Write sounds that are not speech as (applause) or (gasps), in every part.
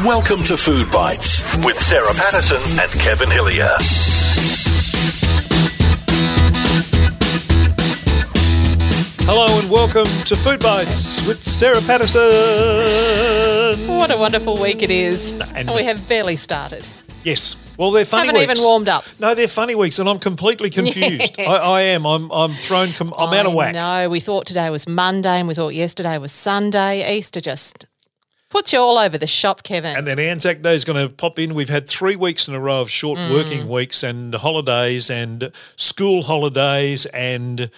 Welcome to Food Bites with Sarah Patterson and Kevin Hillier. Hello and welcome to Food Bites with Sarah Patterson. What a wonderful week it is. And- And we have barely started. Yes. Well, they're funny Haven't weeks. even warmed up. No, they're funny weeks, and I'm completely (laughs) confused. I, I am. I'm. I'm thrown. Com- I'm out of whack. No, we thought today was Monday and we thought yesterday was Sunday. Easter just puts you all over the shop, Kevin. And then Anzac Day is going to pop in. We've had three weeks in a row of short Mm. working weeks and holidays and school holidays and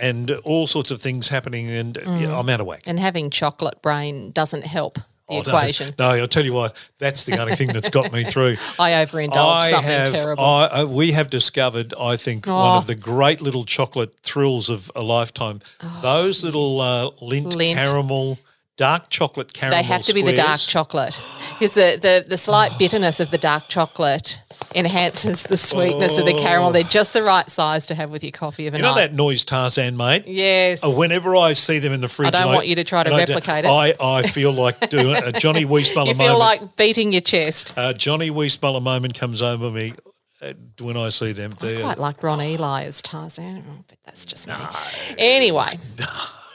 and all sorts of things happening. And Mm. yeah, I'm out of whack. and having chocolate brain doesn't help the Oh, equation. No, I'll tell you what. That's the only thing that's got me (laughs) through. I overindulged I something have, terrible. I, we have discovered, I think, one Oh. of the great little chocolate thrills of a lifetime. Those little uh, Lindt, Oh. Lindt. caramel, dark chocolate caramel. they have to be the dark chocolate because the, the, the slight (gasps) bitterness of the dark chocolate enhances the sweetness of the caramel. They're just the right size to have with your coffee of a You know that noise Tarzan made? Yes. Uh, Whenever I see them in the fridge, I don't and want you to try to I replicate it. I, I feel like doing a Johnny Weissmuller (laughs) you feel moment. like beating your chest. uh, Johnny Weissmuller moment comes over me uh, when I see them. I quite like Ron Ely as Tarzan, oh, but that's just me. Anyway, (laughs)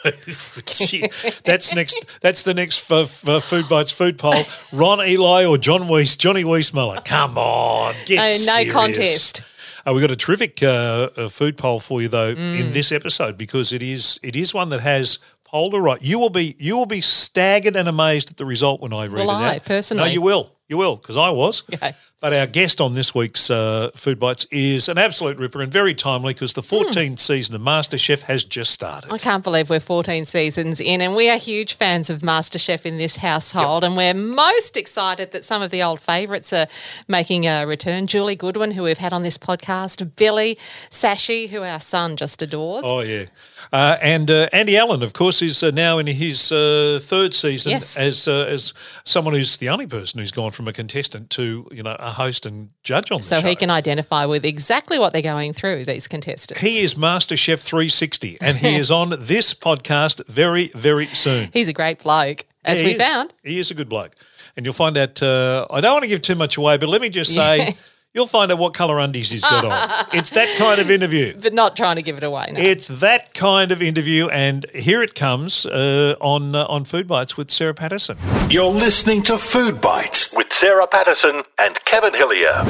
(laughs) that's next. That's the next food bites food poll. Ron Ely or John Weiss, Johnny Weissmuller. Come on, get No- no serious. contest. Uh, we've got a terrific uh, uh, food poll for you though Mm. in this episode because it is it is one that has polarized. You will be you will be staggered and amazed at the result when I read Will it I, out. personally? No, you will. You will because I was. (laughs) Okay. But our guest on this week's uh, Food Bites is an absolute ripper and very timely because the 14th season of MasterChef has just started. I can't believe we're 14 seasons in, and we are huge fans of MasterChef in this household. And we're most excited that some of the old favourites are making a return. Julie Goodwin, who we've had on this podcast, Billie Sashi, who our son just adores. Oh yeah, uh, and uh, Andy Allen, of course, is uh, now in his uh, third season Yes. as uh, as someone who's the only person who's gone from a contestant to you know a host and judge on the so show. he can identify with exactly what they're going through, these contestants. He is MasterChef 360, and he is on (laughs) this podcast very very soon. He's a great bloke, as Yeah, we is. found. he is a good bloke, and you'll find out. Uh, I don't want to give too much away, but let me just (laughs) say. You'll find out what colour undies he's got on. (laughs) It's that kind of interview. But not trying to give it away. No. It's that kind of interview, and here it comes uh, on uh, on Food Bites with Sarah Patterson. You're listening to Food Bites with Sarah Patterson and Kevin Hillier.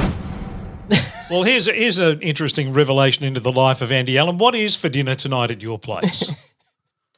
(laughs) Well, here's here's an interesting revelation into the life of Andy Allen. What is for dinner tonight at your place? (laughs)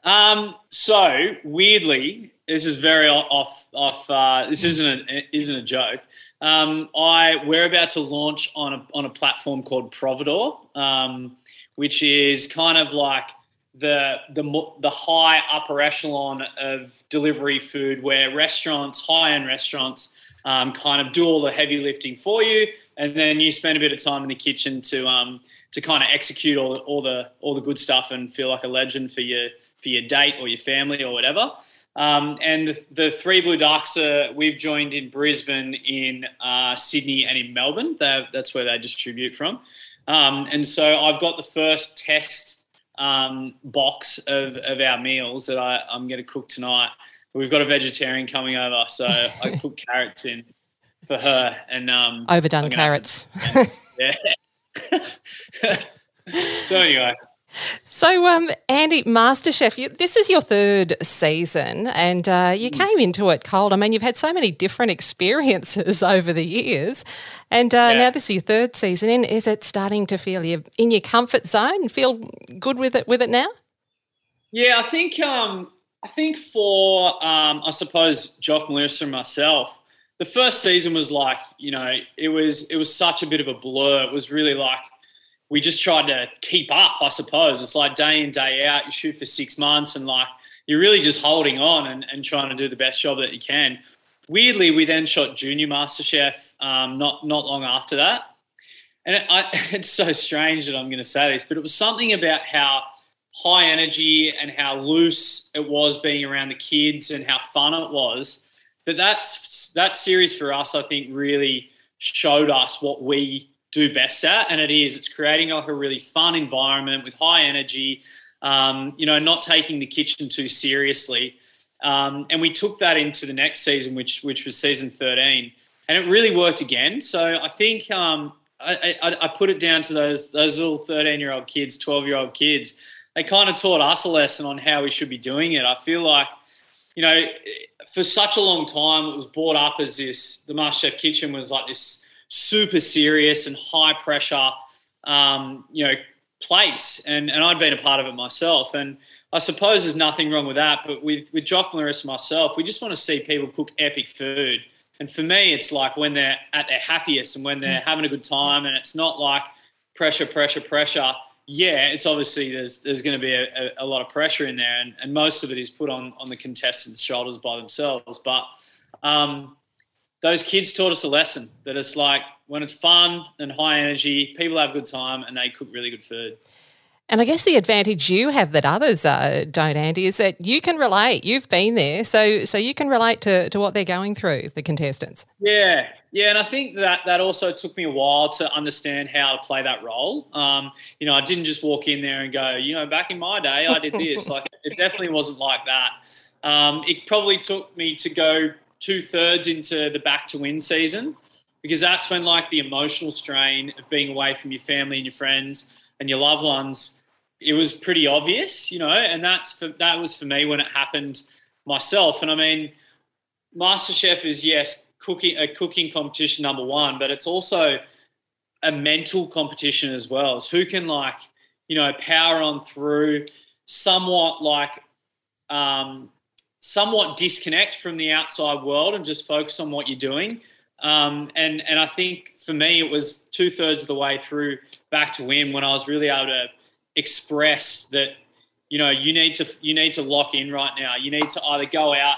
Um, so weirdly, this is very off off. Uh, this isn't a, isn't a joke. Um, I we're about to launch on a on a platform called Providoor, um, which is kind of like the the the high upper echelon of delivery food, where restaurants, high end restaurants, um, kind of do all the heavy lifting for you, and then you spend a bit of time in the kitchen to um, to kind of execute all the, all the all the good stuff and feel like a legend for your for your date or your family or whatever. Um, and the, the three Blue Ducks are, we've joined in Brisbane, in uh, Sydney, and in Melbourne. They're, that's where they distribute from. Um, and so I've got the first test um, box of, of our meals that I, I'm going to cook tonight. We've got a vegetarian coming over, so I (laughs) put carrots in for her. And um, Overdone carrots. (laughs) yeah. (laughs) so anyway, So, um, Andy, MasterChef, you, this is your third season, and uh, you came into it cold. I mean, you've had so many different experiences (laughs) over the years, and uh, Yeah. now this is your third season. In is it starting to feel you in your comfort zone? Feel good with it with it now? Yeah, I think um, I think for um, I suppose Jock Melissa and myself, the first season was like you know it was it was such a bit of a blur. It was really like we just tried to keep up. I suppose it's like day in day out. You shoot for six months and like you're really just holding on and, and trying to do the best job that you can. Weirdly, we then shot Junior MasterChef um, not not long after that, and it, I, (laughs) it's so strange that I'm going to say this, but it was something about how high energy and how loose it was being around the kids and how fun it was. But that's that series for us, I think, really showed us what we do best at, and it is it's creating like a really fun environment with high energy. Um, you know, not taking the kitchen too seriously. Um, and we took that into the next season, which which was season 13, and it really worked again. So I think um, I, I, I, put it down to those those little 13 year old kids, 12 year old kids. They kind of taught us a lesson on how we should be doing it. I feel like, you know, for such a long time, it was brought up as this. The MasterChef kitchen was like this super serious and high pressure, um, you know, place, and and I'd been a part of it myself, and I suppose there's nothing wrong with that. But with with Jock Melissa myself, we just want to see people cook epic food. And for me, it's like when they're at their happiest and when they're mm. having a good time, and it's not like pressure, pressure, pressure. Yeah, it's obviously there's there's going to be a, a, a, lot of pressure in there, and, and most of it is put on on the contestants' shoulders by themselves. But um, those kids taught us a lesson that it's like when it's fun and high energy, people have a good time and they cook really good food. And I guess the advantage you have that others uh, don't, Andy, is that you can relate. You've been there, so so you can relate to, to what they're going through, the contestants. Yeah, yeah, and I think that that also took me a while to understand how to play that role. Um, you know, I didn't just walk in there and go, you know, back in my day, I did this. (laughs) like, it definitely wasn't like that. Um, it probably took me to go two thirds into the back to win season because that's when like the emotional strain of being away from your family and your friends and your loved ones it was pretty obvious, you know, and that's for, that was for me when it happened myself. And I mean, MasterChef is yes, cooking a cooking competition number one, but it's also a mental competition as well. It's who can like, you know, power on through, somewhat like, um, somewhat disconnect from the outside world and just focus on what you're doing. Um, and and I think for me, it was two thirds of the way through back to win when I was really able to express that you know you need to you need to lock in right now. You need to either go out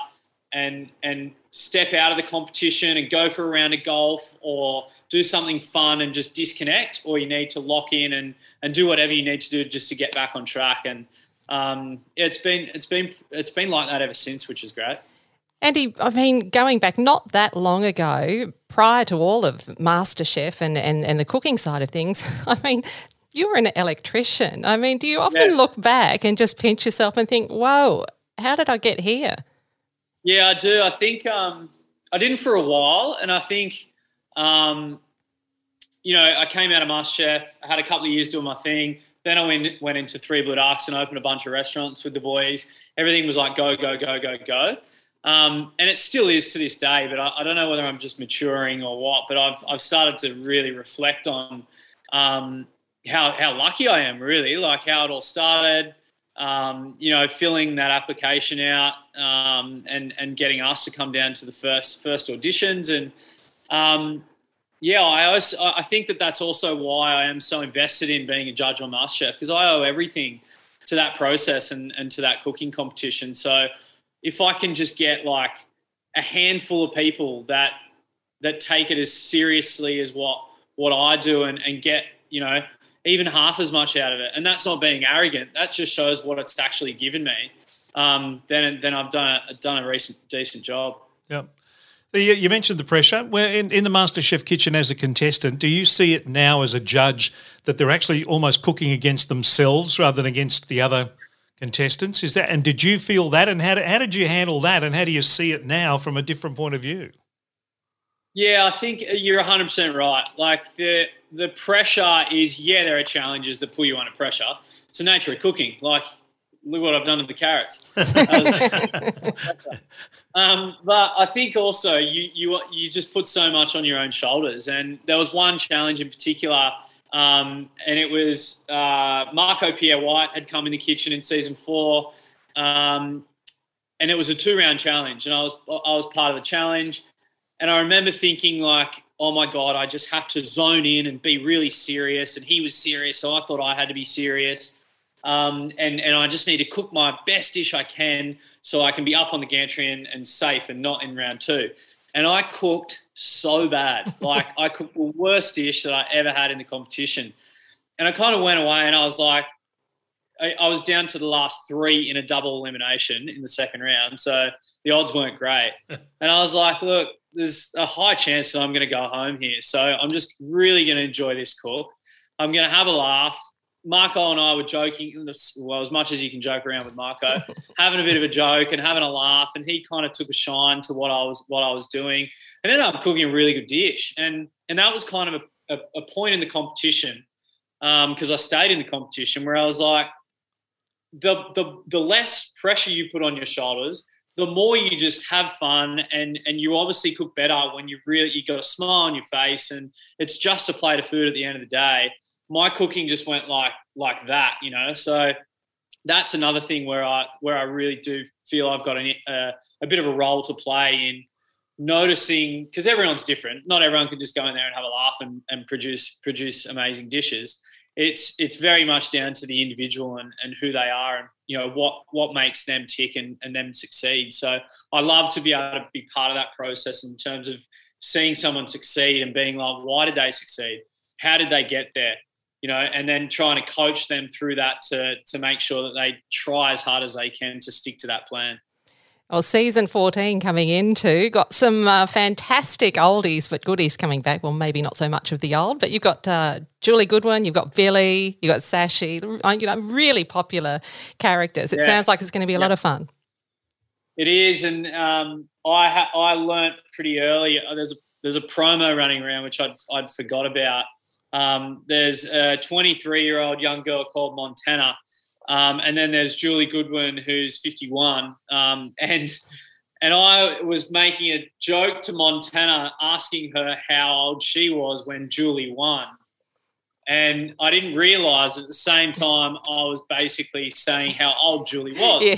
and and step out of the competition and go for a round of golf or do something fun and just disconnect or you need to lock in and and do whatever you need to do just to get back on track and um, it's been it's been it's been like that ever since which is great Andy, I mean, going back not that long ago, prior to all of MasterChef and, and, and the cooking side of things, (laughs) I mean, you were an electrician. I mean, do you often yeah. look back and just pinch yourself and think, whoa, how did I get here? Yeah, I do. I think um, I didn't for a while. And I think, um, you know, I came out of MasterChef, I had a couple of years doing my thing. Then I went, went into Three Blue Ducks and opened a bunch of restaurants with the boys. Everything was like go, go, go, go, go. Um, and it still is to this day, but I, I, don't know whether I'm just maturing or what. But I've I've started to really reflect on um, how how lucky I am, really, like how it all started. Um, you know, filling that application out um, and and getting us to come down to the first first auditions, and um, yeah, I also, I think that that's also why I am so invested in being a judge on MasterChef because I owe everything to that process and and to that cooking competition. So if I can just get like a handful of people that that take it as seriously as what what I do and, and get you know even half as much out of it. And that's not being arrogant. That just shows what it's actually given me. Um, then, then I've done a, done a recent, decent job. Yep. Uh, you mentioned the pressure. Where in, in the MasterChef kitchen as a contestant, do you see it now as a judge that they're actually almost cooking against themselves rather than against the other contestants? Is that and did you feel that? And how, how did you handle that? And how do you see it now from a different point of view? Yeah, I think uh, you're 100% right. Like the the pressure is, yeah, there are challenges that pull you under pressure. It's the nature of cooking. Like, look what I've done to the carrots. (laughs) um, but I think also you you you just put so much on your own shoulders. And there was one challenge in particular, um, and it was uh, Marco Pierre White had come in the kitchen in season four, um, and it was a two round challenge, and I was I was part of the challenge. And I remember thinking, like, oh my God, I just have to zone in and be really serious. And he was serious, so I thought I had to be serious. Um, and, and I just need to cook my best dish I can so I can be up on the gantry and, and safe and not in round two. And I cooked so bad. (laughs) Like, I cooked the worst dish that I ever had in the competition. And I kind of went away and I was like, I, I was down to the last three in a double elimination in the second round. So the odds weren't great. (laughs) and I was like, look, there's a high chance that I'm going to go home here. So I'm just really going to enjoy this cook. I'm going to have a laugh. Marco and I were joking, well, as much as you can joke around with Marco, (laughs) having a bit of a joke and having a laugh, and he kind of took a shine to what I was what I was doing, and ended up cooking a really good dish, and and that was kind of a, a, a point in the competition because um, I stayed in the competition where I was like, the the the less pressure you put on your shoulders, the more you just have fun and and you obviously cook better when you really you got a smile on your face and it's just a plate of food at the end of the day my cooking just went like like that you know? So that's another thing where i where i really do feel i've got a, a, uh, a bit of a role to play in noticing because everyone's different. Not everyone can just go in there and have a laugh and, and produce produce amazing dishes. It's it's very much down to the individual and, and who they are and you know what what makes them tick and, and them succeed. So i love to be able to be part of that process in terms of seeing someone succeed and being like why did they succeed? How did they get there you know and then trying to coach them through that to to make sure that they try as hard as they can to stick to that plan well, season 14 coming into, got some uh, fantastic oldies but goodies coming back. Well, maybe not so much of the old, but you've got uh, Julie Goodwin, you've got Billie, you've got Sashi, you know, really popular characters. It yeah. sounds like it's going to be a yeah. lot of fun. It is, and um, I ha- I learnt pretty early. Uh, there's a there's a promo running around which I'd I'd forgot about. Um, there's a 23 year old young girl called Montana um, and then there's Julie Goodwin, who's 51. Um, and and I was making a joke to Montana, asking her how old she was when Julie won. And I didn't realize at the same time I was basically saying how old Julie was. (laughs) Yeah.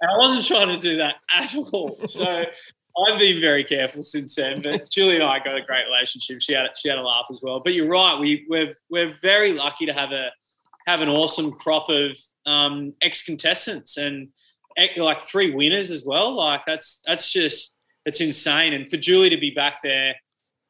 And I wasn't trying to do that at all. So I've been very careful since then. But Julie and I got a great relationship. She had she had a laugh as well. But you're right. We we're we're very lucky to have a have an awesome crop of um, ex contestants and like three winners as well. Like that's that's just it's insane. And for Julie to be back there,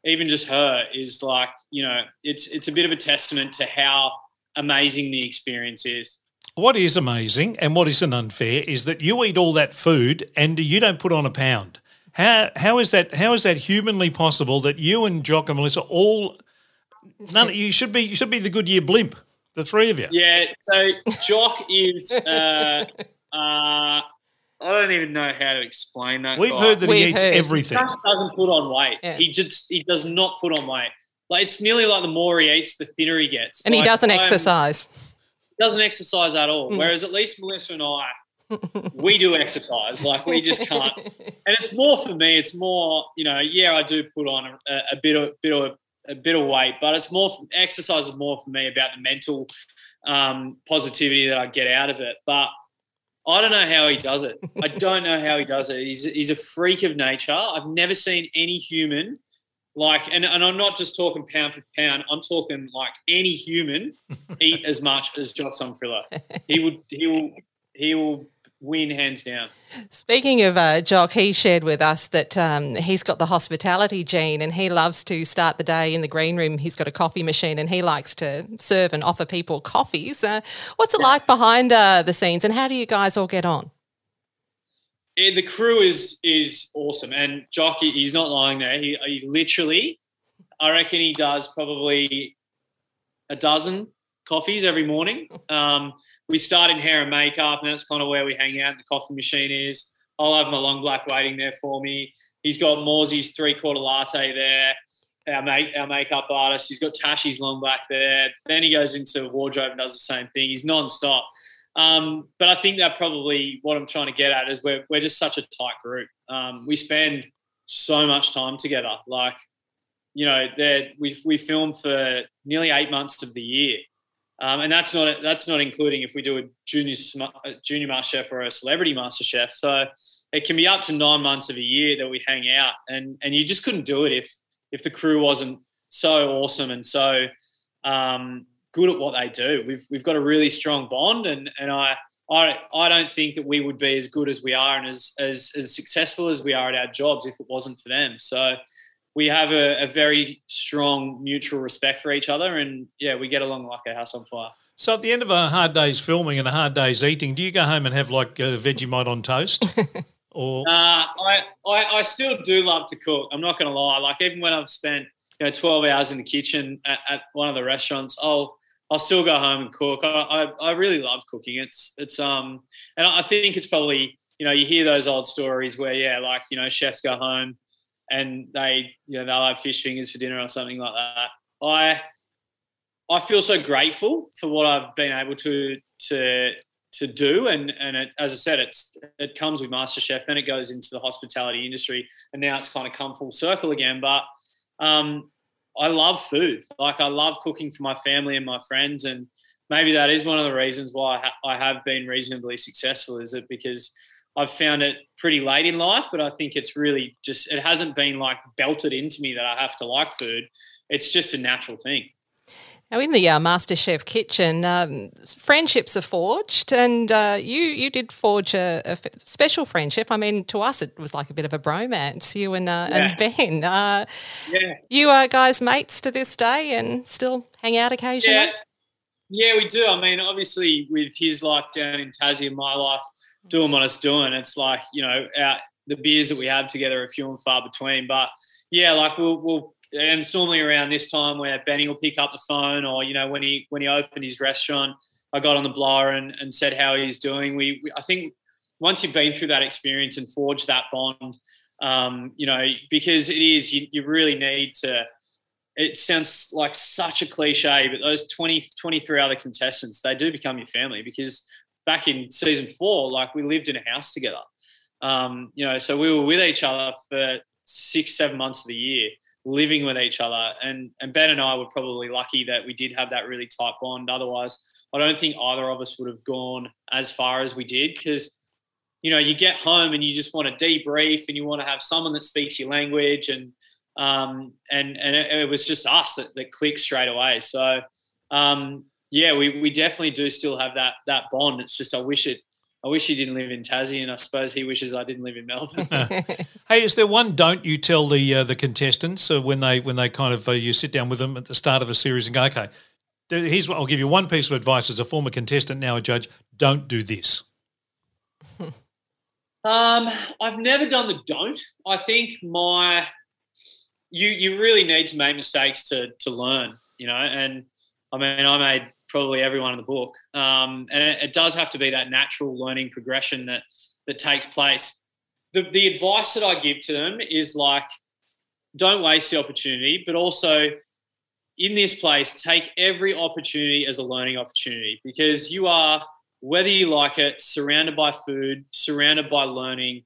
even just her is like you know it's it's a bit of a testament to how amazing the experience is. What is amazing and what isn't unfair is that you eat all that food and you don't put on a pound. How how is that how is that humanly possible that you and Jock and Melissa all none you should be you should be the Goodyear blimp. The three of you. Yeah. So Jock is. Uh, (laughs) uh, I don't even know how to explain that. We've guy. heard that We've he eats heard. everything. He just doesn't put on weight. Yeah. He just he does not put on weight. Like it's nearly like the more he eats, the thinner he gets. And like, he doesn't I'm, exercise. He doesn't exercise at all. Mm. Whereas at least Melissa and I, (laughs) we do exercise. Like we just can't. And it's more for me. It's more, you know. Yeah, I do put on a, a bit of bit of a bit of weight, but it's more exercise is more for me about the mental um, positivity that I get out of it. But I don't know how he does it. I don't know how he does it. He's he's a freak of nature. I've never seen any human like, and, and I'm not just talking pound for pound. I'm talking like any human eat as much as Jock Zonfrillo. He would he will he will win hands down. Speaking of uh, Jock, he shared with us that um, he's got the hospitality gene and he loves to start the day in the green room. He's got a coffee machine and he likes to serve and offer people coffees. Uh, what's it yeah. like behind uh, the scenes and how do you guys all get on? Yeah, the crew is is awesome, and Jock, he's not lying there. He, he literally, I reckon he does probably a dozen coffees every morning. Um, we start in hair and makeup, and that's kind of where we hang out. The coffee machine is. I'll have my long black waiting there for me. He's got Morsey's three quarter latte there. Our make our makeup artist. He's got Tashi's long black there. Then he goes into wardrobe and does the same thing. He's non-stop. Um, but I think that probably what I'm trying to get at is we're we're just such a tight group. Um, we spend so much time together. Like, you know, we we film for nearly eight months of the year. Um, and that's not that's not including if we do a junior junior master chef or a celebrity master chef. So it can be up to nine months of a year that we hang out, and and you just couldn't do it if if the crew wasn't so awesome and so um, good at what they do. We've we've got a really strong bond, and and I. I, I don't think that we would be as good as we are and as, as, as successful as we are at our jobs if it wasn't for them. So we have a, a, very strong mutual respect for each other, and yeah, we get along like a house on fire. So at the end of a hard day's filming and a hard day's eating, do you go home and have like a Vegemite on toast? (laughs) or uh, I, I I still do love to cook. I'm not going to lie. Like even when I've spent you know 12 hours in the kitchen at, at one of the restaurants, I'll I'll still go home and cook. I, I, I really love cooking. It's it's um and I think it's probably you know you hear those old stories where yeah like you know chefs go home and they you know they'll have fish fingers for dinner or something like that. I I feel so grateful for what I've been able to to to do. And and it, as I said it's it comes with MasterChef then it goes into the hospitality industry and now it's kind of come full circle again. But um, I love food. Like I love cooking for my family and my friends and maybe that is one of the reasons why I, ha- I have been reasonably successful is it because I've found it pretty late in life but I think it's really just it hasn't been like belted into me that I have to like food it's just a natural thing now, in the uh, MasterChef kitchen, um, friendships are forged, and uh, you you did forge a, a f- special friendship. I mean, to us, it was like a bit of a bromance. You and uh, Yeah. and Ben. Uh, yeah you are guys mates to this day, and still hang out occasionally. Yeah, yeah, we do. I mean, obviously, with his life down in Tassie and my life doing what it's doing, it's like you know, our, the beers that we have together are few and far between. But yeah, like we'll, we'll and it's normally around this time where Benny will pick up the phone, or you know, when he when he opened his restaurant, I got on the blower and, and said how he's doing. We, we I think once you've been through that experience and forged that bond, um, you know, because it is you, you really need to it sounds like such a cliche, but those 20, 23 other contestants, they do become your family because back in season four, like we lived in a house together. Um, you know, so we were with each other for six, seven months of the year, living with each other. And and Ben and I were probably lucky that we did have that really tight bond. Otherwise, I don't think either of us would have gone as far as we did because you know, you get home and you just want to debrief and you want to have someone that speaks your language and um, and and it, it was just us that, that clicked straight away. So um, yeah, we, we definitely do still have that that bond. It's just I wish it I wish he didn't live in Tassie, and I suppose he wishes I didn't live in Melbourne. (laughs) (laughs) Hey, is there one don't you tell the uh, the contestants uh, when they when they kind of uh, you sit down with them at the start of a series and go, okay, here's what I'll give you one piece of advice as a former contestant now a judge: don't do this. (laughs) Um, I've never done the don't. I think my you you really need to make mistakes to to learn, you know. And I mean, I made probably everyone in the book, um, and it, it does have to be that natural learning progression that that takes place. The the advice that I give to them is like, don't waste the opportunity, but also in this place, take every opportunity as a learning opportunity because you are whether you like it, surrounded by food, surrounded by learning,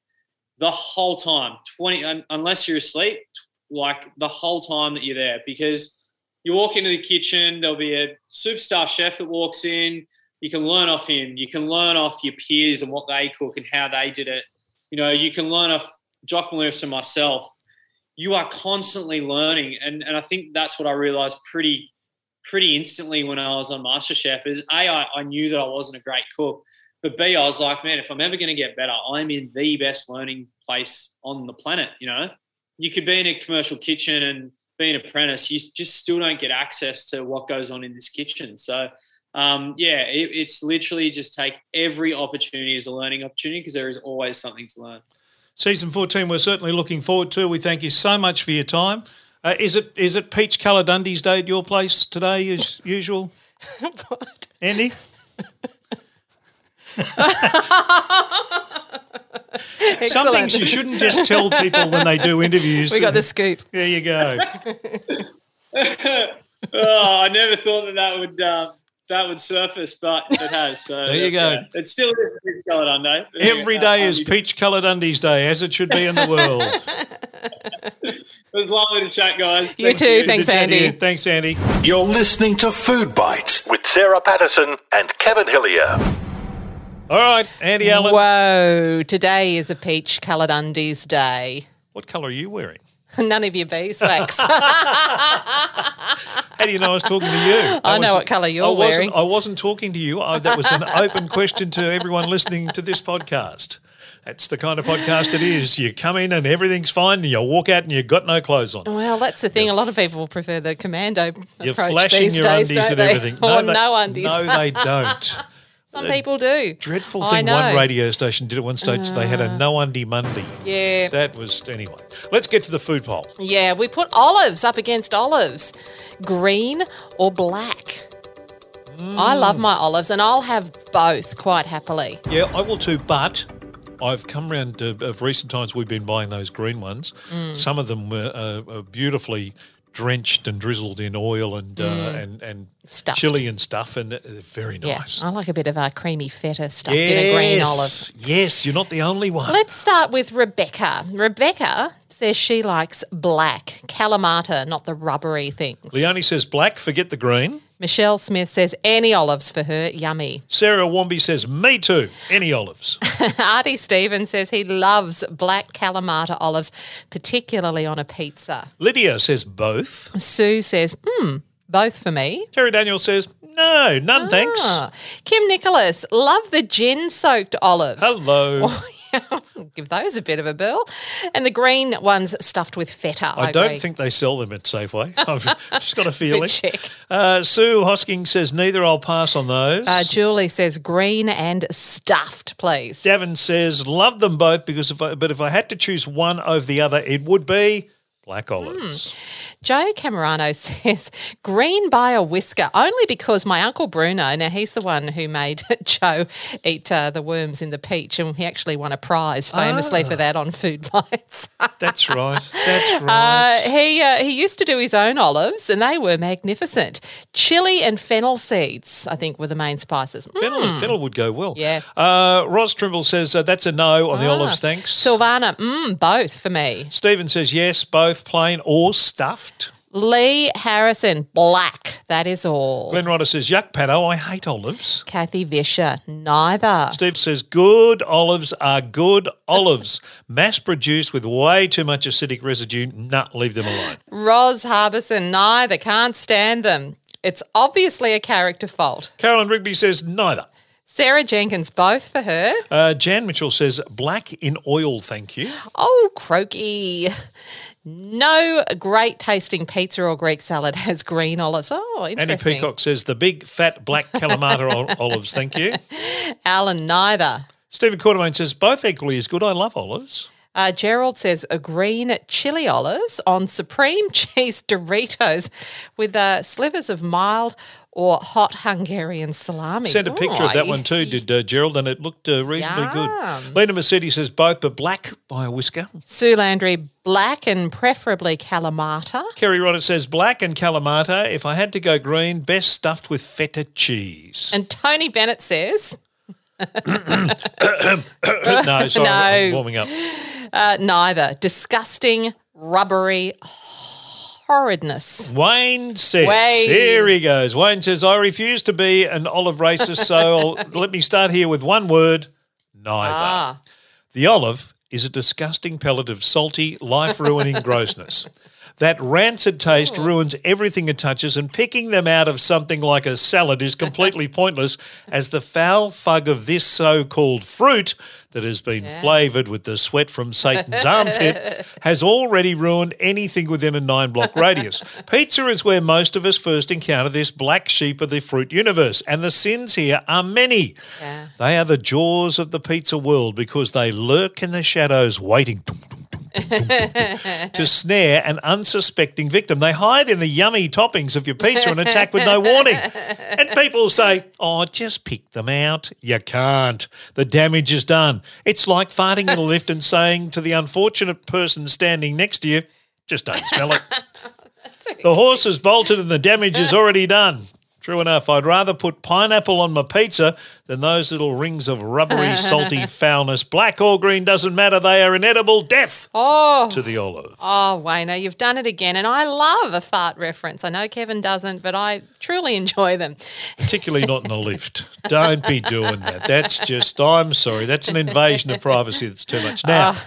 the whole time. Twenty, unless you're asleep, like the whole time that you're there, because you walk into the kitchen, there'll be a superstar chef that walks in. You can learn off him. You can learn off your peers and what they cook and how they did it. You know, you can learn off Jock Lewis and myself. You are constantly learning, and and I think that's what I realized pretty pretty instantly when I was on MasterChef is A, I, I knew that I wasn't a great cook, but B, I was like, man, if I'm ever going to get better, I'm in the best learning place on the planet. You know, you could be in a commercial kitchen and be an apprentice, you just still don't get access to what goes on in this kitchen. So, um, yeah, it, it's literally just take every opportunity as a learning opportunity because there is always something to learn. Season 14, we're certainly looking forward to. We thank you so much for your time. Uh, is it is it peach coloured undies day at your place today as (laughs) usual? What? Andy? (laughs) Some Excellent. things you shouldn't just tell people when they do interviews. we got the scoop. There you go. (laughs) oh, I never thought that that would uh, that would surface, but it has. So There you go. yeah. It still is peach coloured under. Every day is peach coloured undies day, as it should be in the world. (laughs) It was lovely to chat, guys. You Thank too. Thanks, Good to chat to you. Andy. Thanks, Andy. You're listening to Food Bites with Sarah Patterson and Kevin Hillier. All right, Andy Allen. Whoa! Today is a peach coloured undies day. What colour are you wearing? (laughs) None of your beeswax. How do you know I was talking to you? I know what colour you're I wasn't, wearing. I wasn't talking to you. I, that was an (laughs) open question to everyone listening to this podcast. That's the kind of podcast it is. You come in and everything's fine, and you walk out and you've got no clothes on. well, that's the thing. A lot of people prefer the commando You're approach flashing these your days, undies don't and they? everything. (laughs) or they- no undies. No, they don't. Some people do. Dreadful thing one radio station did at one stage. they had a no undie Monday. Yeah. That was anyway. Let's get to the food poll. Yeah, we put olives up against olives. Green or black? I love my olives, and I'll have both quite happily. Yeah, I will too, but I've come round to, of recent times we've been buying those green ones. Mm. Some of them were uh, uh, beautifully drenched and drizzled in oil and uh, and and Mm. Stuffed. chili and stuff, and they're very Yeah, nice. I like a bit of a creamy feta stuffed in a green olive. Yes, yes, you're not the only one. Let's start with Rebecca. Rebecca says she likes black Kalamata, not the rubbery things. Leonie says black, forget the green. Michelle Smith says any olives for her, yummy. Sarah Womby says me too. Any olives. (laughs) Artie Stevens says he loves black Kalamata olives, particularly on a pizza. Lydia says both. Sue says, hmm, both for me. Terry Daniel says no, none thanks. Ah. Kim Nicholas, love the gin soaked olives. Hello. (laughs) Give those a bit of a burl. And the green ones stuffed with feta. I, I don't agree. think they sell them at Safeway. (laughs) I've just got a feeling. check. Uh, Sue Hosking says neither. I'll pass on those. Uh, Julie says green and stuffed, please. Davin says love them both because if I, but if I had to choose one over the other, it would be black olives. Joe Camerano (laughs) says green by a whisker, only because my uncle Bruno, now he's the one who made (laughs) Joe eat uh, the worms in the peach, and he actually won a prize famously Ah. for that on Food (laughs) Bites. That's right. That's Uh, right. he uh, he used to do his own olives, and they were magnificent. Chili and fennel seeds, I think, were the main spices. Mm. Fennel, fennel would go well. Yeah. Uh, Roz Trimble says uh, that's a no on the Ah. olives. Thanks. Silvana, mm, both for me. Stephen says yes, both plain or stuffed. Lee Harrison, black. That is all. Glenn Ryder says yuck, Pato. I hate olives. Kathy Vischer, neither. Steve says good olives are good olives, mass produced with way too much acidic residue. Nah, leave them alone. Ros Harbison, neither. Can't stand them. It's obviously a character fault. Carolyn Rigby says neither. Sarah Jenkins, both for her. Uh, Jan Mitchell says black in oil, thank you. Oh, croaky. No great tasting pizza or Greek salad has green olives. Oh, interesting. Annie. Peacock says the big fat black Kalamata ol- (laughs) olives, thank you. Alan, neither. Stephen Quartermain says both equally as good. I love olives. Uh, Gerald says a green chili olives on supreme (laughs) cheese Doritos with uh, slivers of mild or hot Hungarian salami. Sent a picture of that one too, did uh, Gerald, and it looked uh, reasonably Yum. good. Lena Mercedes says both, but black by a whisker. Sue Landry, black and preferably Kalamata. Kerry Rodder says black and Kalamata. If I had to go green, best stuffed with feta cheese. And Tony Bennett says, (coughs) no, sorry, No. warming up. uh, neither. Disgusting, rubbery horridness. Wayne says, Wayne. here he goes. Wayne says, I refuse to be an olive racist, so (laughs) let me start here with one word neither. Ah. The olive is a disgusting pellet of salty, life ruining (laughs) grossness. That rancid taste ruins everything it touches, and picking them out of something like a salad is completely (laughs) pointless, as the foul fug of this so called fruit that has been flavoured with the sweat from Satan's armpit (laughs) has already ruined anything within a nine block radius. Pizza is where most of us first encounter this black sheep of the fruit universe, and the sins here are many. Yeah. They are the jaws of the pizza world because they lurk in the shadows waiting to snare an unsuspecting victim. They hide in the yummy toppings of your pizza and attack with no warning. And people say, oh, just pick them out. You can't. The damage is done. It's like farting in a lift and saying to the unfortunate person standing next to you, just don't smell it. (laughs) The horse has bolted and the damage is already done. True enough, I'd rather put pineapple on my pizza than those little rings of rubbery, (laughs) salty foulness. Black or green doesn't matter, they are inedible death Oh, to the olive. oh, Wayno, you've done it again. And I love a fart reference. I know Kevin doesn't, but I truly enjoy them. (laughs) Particularly not in a lift. Don't be doing that. That's just, I'm sorry, that's an invasion of privacy that's too much. Now, ah.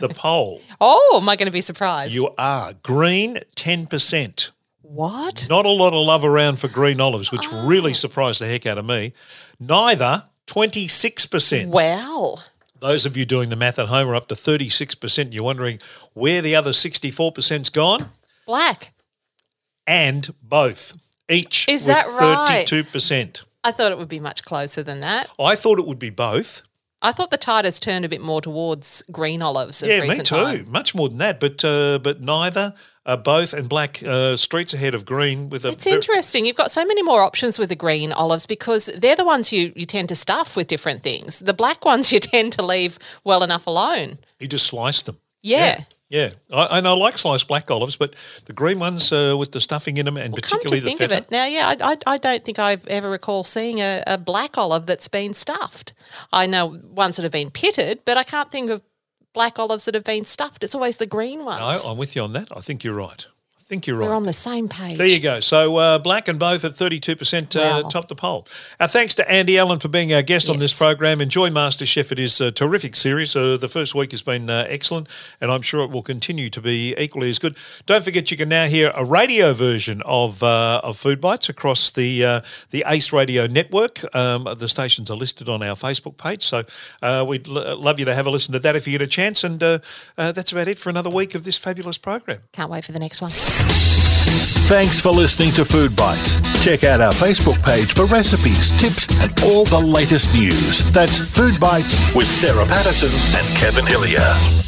the poll. Oh, am I going to be surprised? You are green 10%. What? Not a lot of love around for green olives, which really surprised the heck out of me. Neither 26%. Wow. Those of you doing the math at home are up to 36%. You're wondering where the other 64%'s gone? Black. And both, each Is that right? 32%. I thought it would be much closer than that. I thought it would be both. I thought the tide has turned a bit more towards green olives of Yeah, me too. time. Much more than that, but uh, but neither. Uh, both and black uh, streets ahead of green with a. It's interesting. You've got so many more options with the green olives because they're the ones you, you tend to stuff with different things. The black ones you (laughs) tend to leave well enough alone. You just slice them. Yeah. Yeah, I, and I like sliced black olives, but the green ones uh, with the stuffing in them, and Come particularly to the think feta. of it, now, yeah, I, I, I don't think I've ever recall seeing a, a black olive that's been stuffed. I know ones that have been pitted, but I can't think of black olives that have been stuffed. It's always the green ones. No, I'm with you on that. I think you're right. Think you're right. We're on the same page. There you go. So uh, black and both at 32% uh, Wow. top the poll. Our thanks to Andy Allen for being our guest on this program. Enjoy MasterChef. It is a terrific series. Uh, the first week has been uh, excellent, and I'm sure it will continue to be equally as good. Don't forget, you can now hear a radio version of uh, of Food Bites across the uh, the Ace Radio network. Um, the stations are listed on our Facebook page, so uh, we'd l- love you to have a listen to that if you get a chance. And uh, uh, that's about it for another week of this fabulous program. Can't wait for the next one. Thanks for listening to Food Bites. Check out our Facebook page for recipes, tips, and all the latest news. That's Food Bites with Sarah Patterson and Kevin Hillier.